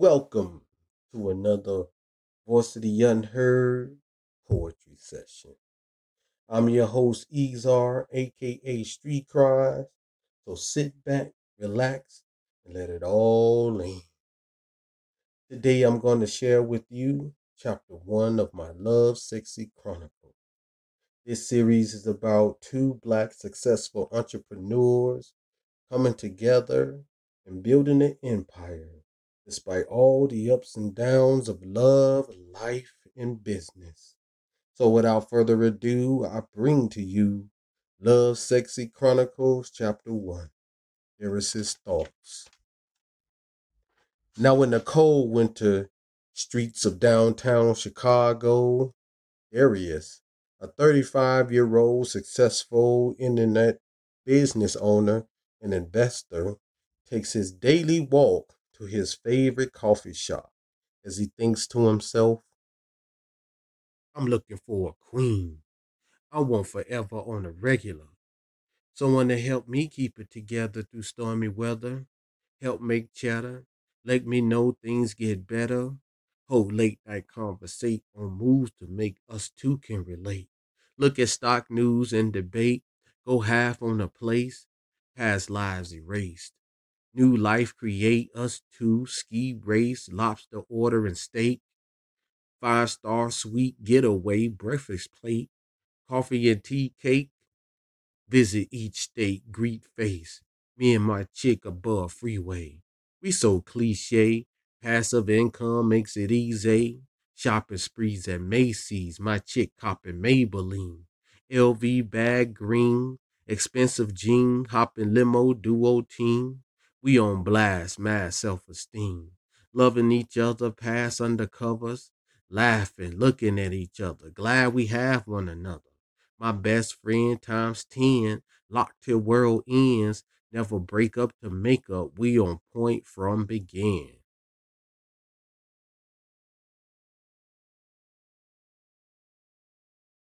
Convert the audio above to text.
Welcome to another Voice of the Unheard poetry session. I'm your host, Ezar, aka Street Cries. So sit back, relax, and let it all in. Today I'm going to share with you chapter one of my Love Sexy Chronicle. This series is about two black successful entrepreneurs coming together and building an empire despite all the ups and downs of love, life, and business. So without further ado, I bring to you Love Sexy Chronicles, Chapter 1. Here is his thoughts. Now, in the cold winter streets of downtown Chicago, is, a 35 year old successful internet business owner and investor, takes his daily walk to his favorite coffee shop as he thinks to himself, I'm looking for a queen. I want forever on a regular. Someone to help me keep it together through stormy weather, help make chatter, let me know things get better, hold late night conversate on moves to make us two can relate. Look at stock news and debate, go half on a place, past lives erased. New life create us two, ski race, lobster order and steak, five star suite getaway, breakfast plate, coffee and tea cake. Visit each state, greet face. Me and my chick above freeway. We so cliche. Passive income makes it easy. Shopping sprees at Macy's. My chick copping Maybelline. LV bag green. Expensive jean. Hopping limo duo team. We on blast, mad self esteem. Loving each other, pass undercovers. Laughing, looking at each other. Glad we have one another. My best friend times 10. Locked till world ends. Never break up to make up. We on point from begin.